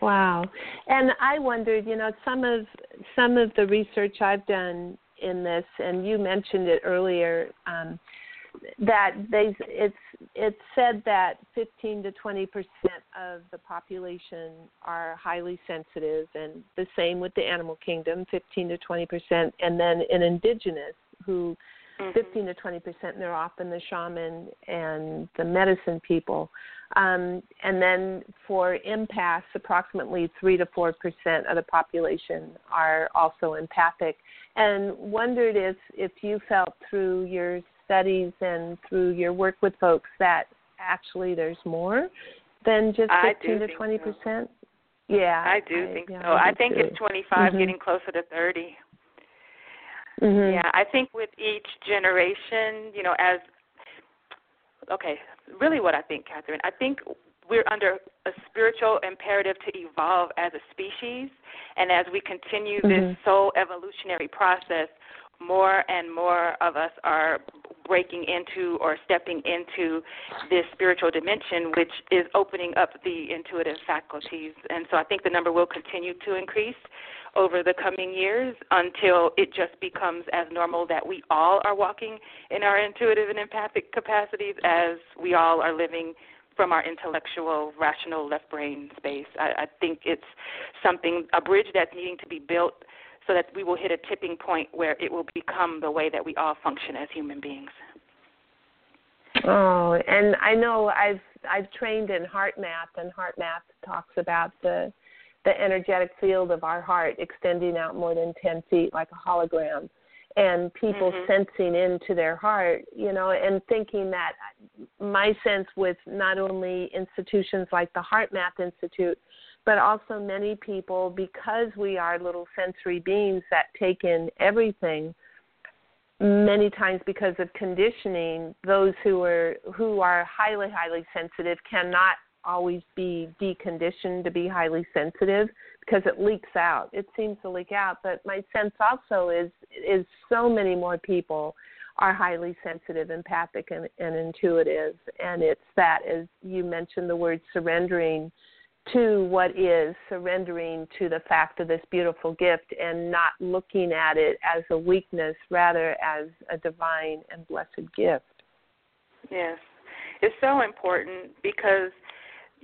[SPEAKER 2] Wow. And I wondered, you know, some of some of the research I've done in this, and you mentioned it earlier, um, that they it's it's said that 15 to 20 percent of the population are highly sensitive, and the same with the animal kingdom, 15 to 20 percent, and then in indigenous who mm-hmm. 15 to 20 percent, they're often the shaman and the medicine people. Um, and then for empaths, approximately 3 to 4 percent of the population are also empathic. And wondered if, if you felt through your studies and through your work with folks that actually there's more than just 15 to 20 percent. So. Yeah,
[SPEAKER 3] I do
[SPEAKER 2] I,
[SPEAKER 3] think
[SPEAKER 2] yeah,
[SPEAKER 3] so.
[SPEAKER 2] I,
[SPEAKER 3] I think
[SPEAKER 2] too.
[SPEAKER 3] it's 25,
[SPEAKER 2] mm-hmm.
[SPEAKER 3] getting closer to 30.
[SPEAKER 2] Mm-hmm.
[SPEAKER 3] Yeah, I think with each generation, you know, as okay, really what I think, Catherine, I think we're under a spiritual imperative to evolve as a species, and as we continue
[SPEAKER 2] mm-hmm.
[SPEAKER 3] this soul evolutionary process, more and more of us are breaking into or stepping into this spiritual dimension, which is opening up the intuitive faculties. And so I think the number will continue to increase over the coming years until it just becomes as normal that we all are walking in our intuitive and empathic capacities as we all are living from our intellectual, rational left brain space. I, I think it's something, a bridge that's needing to be built so that we will hit a tipping point where it will become the way that we all function as human beings.
[SPEAKER 2] Oh, and I know I've I've trained in HeartMath, and HeartMath talks about the the energetic field of our heart extending out more than 10 feet like a hologram and people
[SPEAKER 3] mm-hmm.
[SPEAKER 2] sensing into their heart, you know, and thinking that my sense with not only institutions like the HeartMath Institute, but also many people, because we are little sensory beings that take in everything, many times because of conditioning, those who are who are highly, highly sensitive cannot always be deconditioned to be highly sensitive because it leaks out. It seems to leak out, but my sense also is is so many more people are highly sensitive, empathic, and, and intuitive. And it's that, as you mentioned the word surrendering to what is, surrendering to the fact of this beautiful gift and not looking at it as a weakness, rather as a divine and blessed gift.
[SPEAKER 3] Yes. It's so important because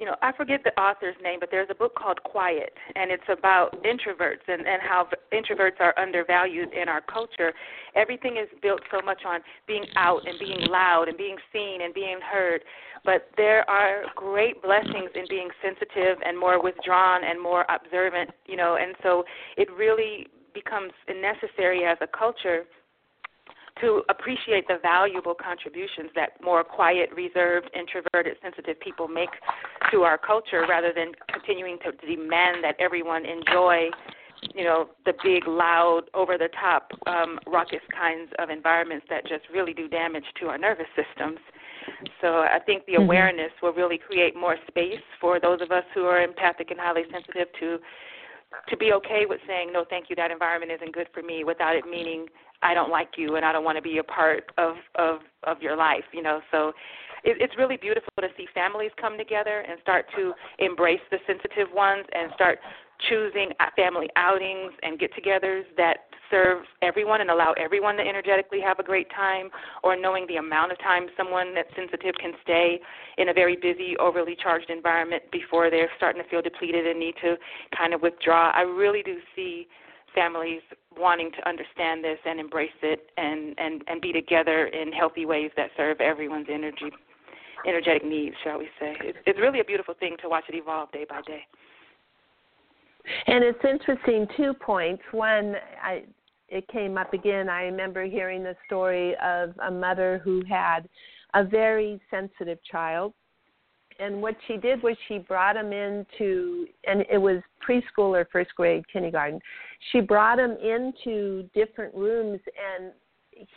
[SPEAKER 3] you know, I forget the author's name, but there's a book called Quiet, and it's about introverts and, and how introverts are undervalued in our culture. Everything is built so much on being out and being loud and being seen and being heard. But there are great blessings in being sensitive and more withdrawn and more observant, you know, and so it really becomes necessary as a culture to appreciate the valuable contributions that more quiet, reserved, introverted, sensitive people make to our culture rather than continuing to demand that everyone enjoy you know the big loud over the top um raucous kinds of environments that just really do damage to our nervous systems so i think the mm-hmm. awareness will really create more space for those of us who are empathic and highly sensitive to to be okay with saying no thank you that environment isn't good for me without it meaning I don't like you and I don't want to be a part of of of your life, you know. So it, it's really beautiful to see families come together and start to embrace the sensitive ones and start choosing uh, family outings and get-togethers that serve everyone and allow everyone to energetically have a great time or knowing the amount of time someone that's sensitive can stay in a very busy overly charged environment before they're starting to feel depleted and need to kind of withdraw i really do see families wanting to understand this and embrace it and and and be together in healthy ways that serve everyone's energy energetic needs shall we say. It's, it's really a beautiful thing to watch it evolve day by day.
[SPEAKER 2] And it's interesting two points. One i it came up again. I remember hearing the story of a mother who had a very sensitive child and what she did was she brought him into and it was preschool or first grade kindergarten. She brought him into different rooms and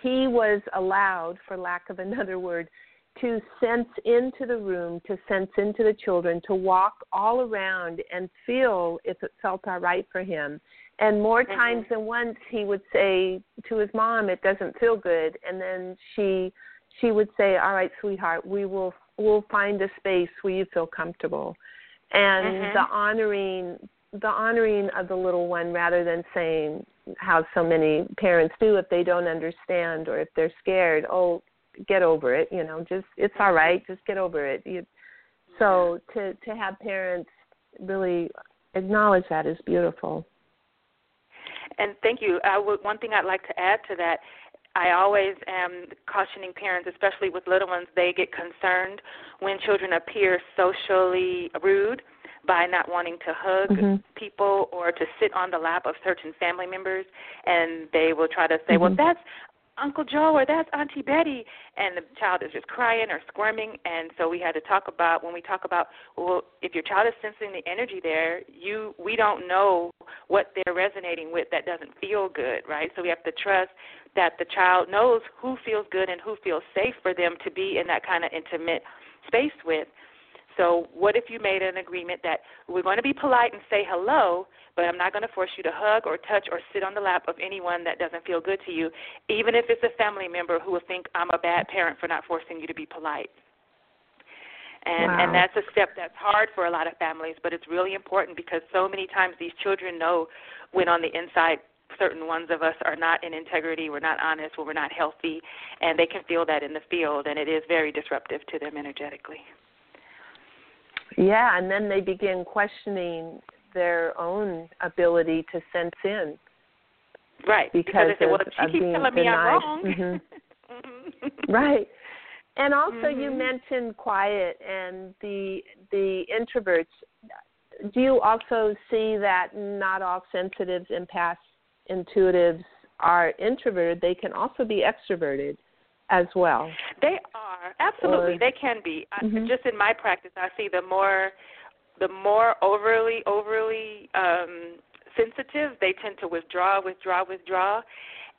[SPEAKER 2] he was allowed for lack of another word to sense into the room to sense into the children to walk all around and feel if it felt all right for him. And more mm-hmm. times than once he would say to his mom it doesn't feel good. And then she she would say all right sweetheart we will we'll find a space where you feel comfortable. And mm-hmm. the honoring the honoring of the little one rather than saying how so many parents do if they don't understand or if they're scared oh get over it you know just it's all right just get over it. You, so to to have parents really acknowledge that is beautiful.
[SPEAKER 3] And thank you. Would, one thing i'd like to add to that I always am cautioning parents, especially with little ones, they get concerned when children appear socially rude by not wanting to hug mm-hmm. people or to sit on the lap of certain family members and they will try to say, mm-hmm. Well that's Uncle Joe or that's Auntie Betty and the child is just crying or squirming and so we had to talk about when we talk about well if your child is sensing the energy there you we don't know what they're resonating with that doesn't feel good right? So we have to trust that the child knows who feels good and who feels safe for them to be in that kind of intimate space with so, what if you made an agreement that we're going to be polite and say hello, but I'm not going to force you to hug or touch or sit on the lap of anyone that doesn't feel good to you, even if it's a family member who will think I'm a bad parent for not forcing you to be polite. And
[SPEAKER 2] wow.
[SPEAKER 3] and that's a step that's hard for a lot of families, but it's really important because so many times these children know when on the inside certain ones of us are not in integrity, we're not honest, we're not healthy, and they can feel that in the field, and it is very disruptive to them energetically.
[SPEAKER 2] Yeah, and then they begin questioning their own ability to sense in.
[SPEAKER 3] Right.
[SPEAKER 2] Because,
[SPEAKER 3] because they say, well,
[SPEAKER 2] she
[SPEAKER 3] keeps telling me
[SPEAKER 2] denied.
[SPEAKER 3] I'm wrong.
[SPEAKER 2] Mm-hmm. right. And also
[SPEAKER 3] mm-hmm.
[SPEAKER 2] you mentioned quiet and the the introverts. Do you also see that not all sensitives, empaths, intuitives are introverted? They can also be extroverted as well.
[SPEAKER 3] They are absolutely.
[SPEAKER 2] Or,
[SPEAKER 3] they can be.
[SPEAKER 2] Mm-hmm.
[SPEAKER 3] I, just in my practice, I see the more the more overly overly um, sensitive, they tend to withdraw, withdraw, withdraw,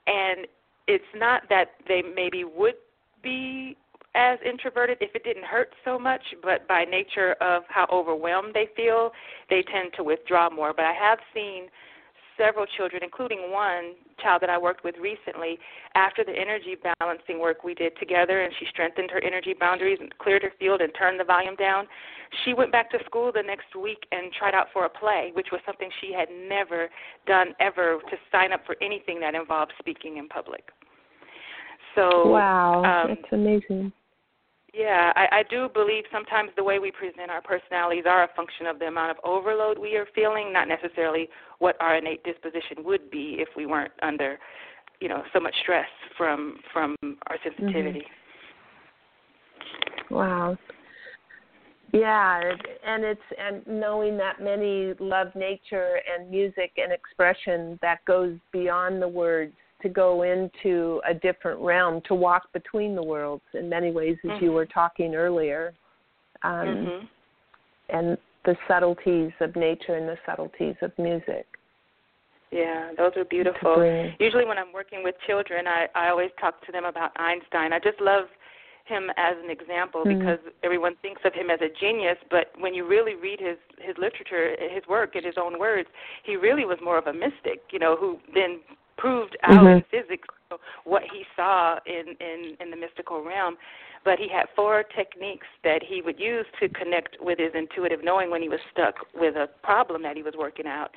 [SPEAKER 3] and it's not that they maybe would be as introverted if it didn't hurt so much, but by nature of how overwhelmed they feel, they tend to withdraw more. But I have seen several children, including one child that I worked with recently, after the energy balancing work we did together, and she strengthened her energy boundaries and cleared her field and turned the volume down. She went back to school the next week and tried out for a play, which was something she had never done ever to sign up for anything that involved speaking in public. So
[SPEAKER 2] wow,
[SPEAKER 3] um,
[SPEAKER 2] that's amazing.
[SPEAKER 3] Yeah, I, I do believe sometimes the way we present our personalities are a function of the amount of overload we are feeling, not necessarily what our innate disposition would be if we weren't under, you know, so much stress from from our sensitivity.
[SPEAKER 2] Mm-hmm. Wow. Yeah, and it's and knowing that many love nature and music and expression that goes beyond the words to go into a different realm, to walk between the worlds in many ways, as
[SPEAKER 3] mm-hmm.
[SPEAKER 2] you were talking earlier, um,
[SPEAKER 3] mm-hmm.
[SPEAKER 2] and the subtleties of nature and the subtleties of music.
[SPEAKER 3] Yeah, those are beautiful. Usually, when I'm working with children, I, I always talk to them about Einstein. I just love him as an example
[SPEAKER 2] mm-hmm.
[SPEAKER 3] because everyone thinks of him as a genius, but when you really read his his literature, his work in his own words, he really was more of a mystic, you know, who then proved out
[SPEAKER 2] mm-hmm.
[SPEAKER 3] in physics what he saw in, in, in the mystical realm. But he had four techniques that he would use to connect with his intuitive knowing when he was stuck with a problem that he was working out.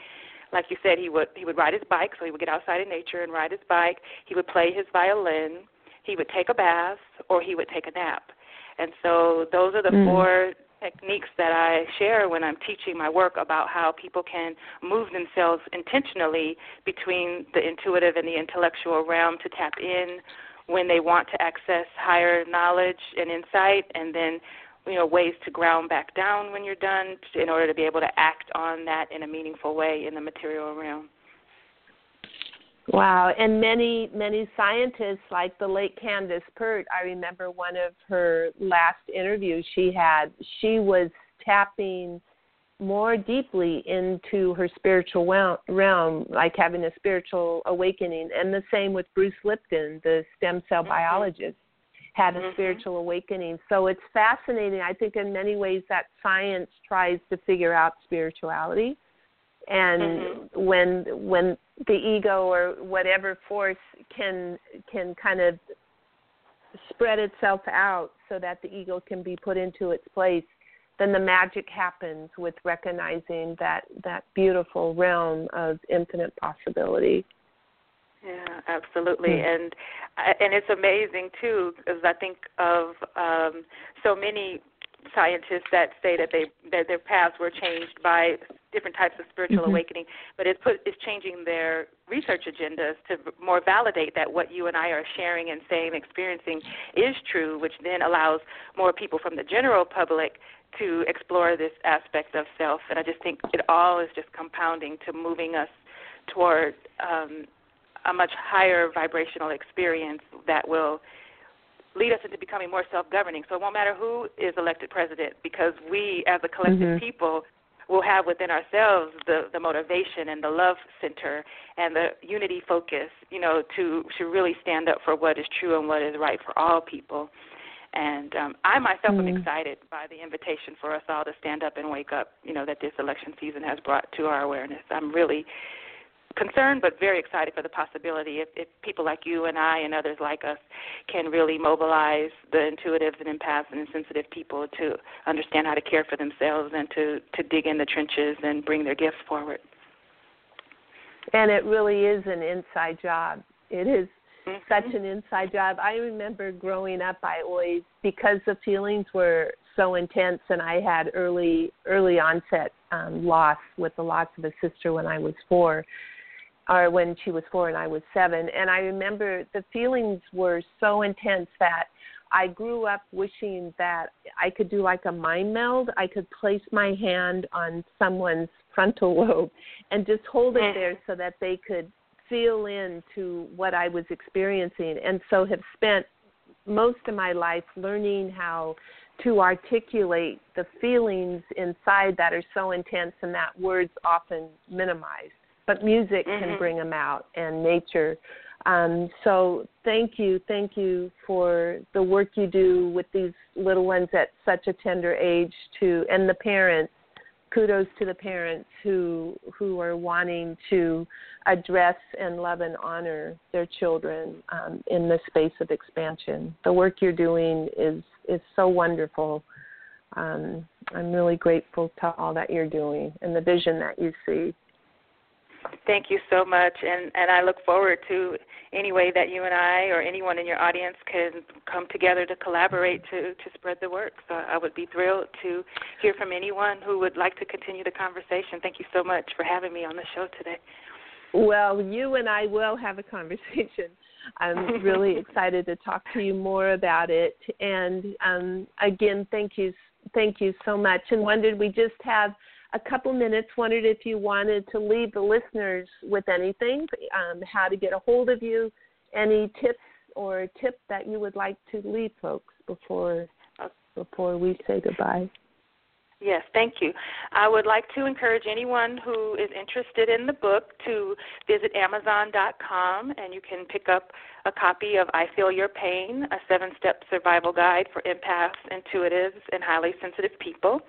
[SPEAKER 3] Like you said, he would he would ride his bike, so he would get outside in nature and ride his bike. He would play his violin. He would take a bath, or he would take a nap. And so those are the mm. four techniques that I share when I'm teaching my work about how people can move themselves intentionally between the intuitive and the intellectual realm to tap in when they want to access higher knowledge and insight and then you know ways to ground back down when you're done in order to be able to act on that in a meaningful way in the material realm.
[SPEAKER 2] Wow, and many many scientists like the late Candace Pert, I remember one of her last interviews she had, she was tapping more deeply into her spiritual realm, like having a spiritual awakening. And the same with Bruce Lipton, the stem cell mm-hmm. biologist, had a mm-hmm. spiritual awakening. So it's fascinating. I think in many ways that science tries to figure out spirituality and mm-hmm. when when the ego or whatever force can can kind of spread itself out so that the ego can be put into its place then the magic happens with recognizing that that beautiful realm of infinite possibility
[SPEAKER 3] yeah absolutely mm-hmm. and and it's amazing too because i think of um so many scientists that say that they that their paths were changed by different types of spiritual
[SPEAKER 2] mm-hmm.
[SPEAKER 3] awakening, but it put is changing their research agendas to more validate that what you and I are sharing and saying, experiencing is true, which then allows more people from the general public to explore this aspect of self. And I just think it all is just compounding to moving us toward um, a much higher vibrational experience that will lead us into becoming more self-governing. So it won't matter who is elected president because we, as a collective
[SPEAKER 2] mm-hmm.
[SPEAKER 3] people, will have within ourselves the the motivation and the love center and the unity focus, you know, to to really stand up for what is true and what is right for all people. And um, I myself mm-hmm. am excited by the invitation for us all to stand up and wake up, you know, that this election season has brought to our awareness. I'm really concerned but very excited for the possibility if, if people like you and I and others like us can really mobilize the intuitives and empaths and sensitive people to understand how to care for themselves and to, to dig in the trenches and bring their gifts forward.
[SPEAKER 2] And it really is an inside job. It is
[SPEAKER 3] mm-hmm.
[SPEAKER 2] such an inside job. I remember growing up I always because the feelings were so intense and I had early early onset um loss with the loss of a sister when I was 4 or when she was four and I was seven. And I remember the feelings were so intense that I grew up wishing that I could do like a mind meld. I could place my hand on someone's frontal lobe and just hold it there so that they could feel into what I was experiencing. And so have spent most of my life learning how to articulate the feelings inside that are so intense and that words often minimize but music
[SPEAKER 3] mm-hmm.
[SPEAKER 2] can bring them out and nature. Um, so thank you, thank you for the work you do with these little ones at such a tender age to and the parents kudos to the parents who who are wanting to address and love and honor their children um, in the space of expansion. The work you're doing is is so wonderful. Um, I'm really grateful to all that you're doing and the vision that you see.
[SPEAKER 3] Thank you so much, and and I look forward to any way that you and I or anyone in your audience can come together to collaborate to to spread the work. So I would be thrilled to hear from anyone who would like to continue the conversation. Thank you so much for having me on the show today.
[SPEAKER 2] Well, you and I will have a conversation. I'm really excited to talk to you more about it. And um, again, thank you, thank you so much. And wondered we just have a couple minutes. Wondered if you wanted to leave the listeners with anything, um, how to get a hold of you, any tips or tip that you would like to leave folks before before we say goodbye.
[SPEAKER 3] Yes, thank you. I would like to encourage anyone who is interested in the book to visit Amazon.com and you can pick up a copy of I Feel Your Pain, a seven step survival guide for empaths, intuitives, and highly sensitive people.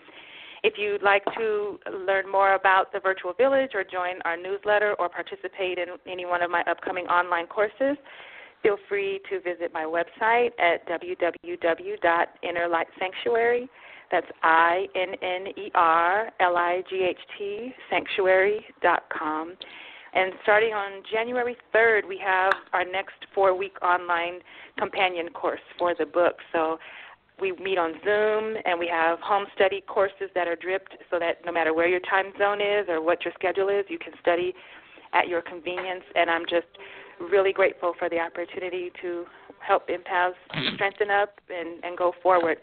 [SPEAKER 3] If you'd like to learn more about the virtual village or join our newsletter or participate in any one of my upcoming online courses, feel free to visit my website at www.innerlightsanctuary.com that's I N N E R L I G H T sanctuary.com. And starting on January 3rd, we have our next four week online companion course for the book. So we meet on Zoom and we have home study courses that are dripped so that no matter where your time zone is or what your schedule is, you can study at your convenience. And I'm just really grateful for the opportunity to help empaths strengthen up and, and go forward.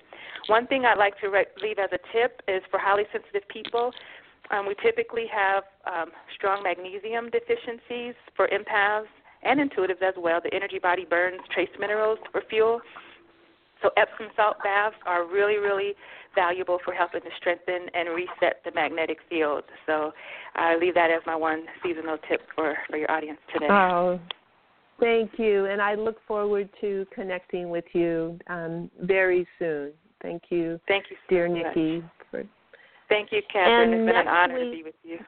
[SPEAKER 3] One thing I'd like to re- leave as a tip is for highly sensitive people. Um, we typically have um, strong magnesium deficiencies for empaths and intuitives as well. The energy body burns trace minerals for fuel. So Epsom salt baths are really, really valuable for helping to strengthen and reset the magnetic field. So I leave that as my one seasonal tip for, for your audience today.
[SPEAKER 2] Oh, thank you. And I look forward to connecting with you um, very soon. Thank you.
[SPEAKER 3] Thank you,
[SPEAKER 2] so dear
[SPEAKER 3] much.
[SPEAKER 2] Niki.
[SPEAKER 3] For... Thank you, Catherine.
[SPEAKER 2] And
[SPEAKER 3] it's been an honor
[SPEAKER 2] week,
[SPEAKER 3] to be with you.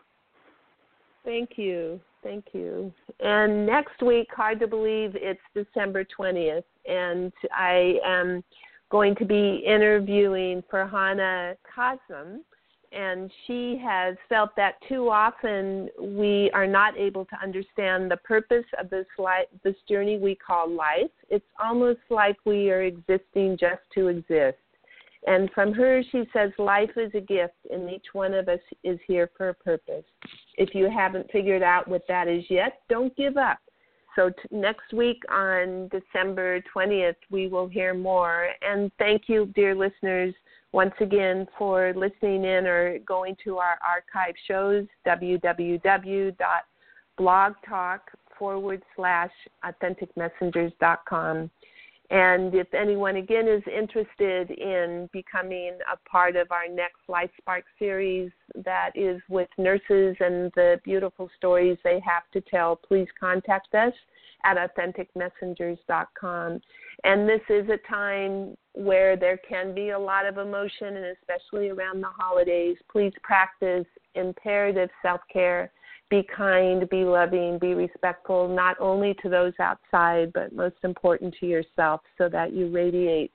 [SPEAKER 2] Thank you. Thank you. And next week, hard to believe it's December 20th, and I am going to be interviewing Farhana Kazem, and she has felt that too often we are not able to understand the purpose of this life, this journey we call life. It's almost like we are existing just to exist. And from her, she says, life is a gift, and each one of us is here for a purpose. If you haven't figured out what that is yet, don't give up. So, t- next week on December 20th, we will hear more. And thank you, dear listeners, once again for listening in or going to our archive shows, www.blogtalk forward slash authenticmessengers.com. And if anyone again is interested in becoming a part of our next Life Spark series that is with nurses and the beautiful stories they have to tell, please contact us at authenticmessengers.com. And this is a time where there can be a lot of emotion, and especially around the holidays. Please practice imperative self care be kind, be loving, be respectful, not only to those outside, but most important to yourself, so that you radiate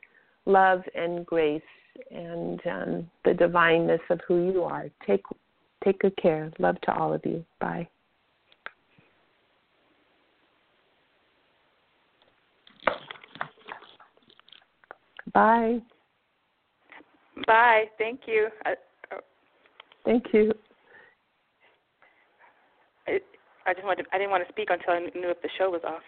[SPEAKER 2] love and grace and um, the divineness of who you are. Take take good care. Love to all of you. Bye. Bye.
[SPEAKER 3] Bye. Thank you. I,
[SPEAKER 2] uh, Thank you.
[SPEAKER 3] I just wanted. To, I didn't want to speak until I knew if the show was off.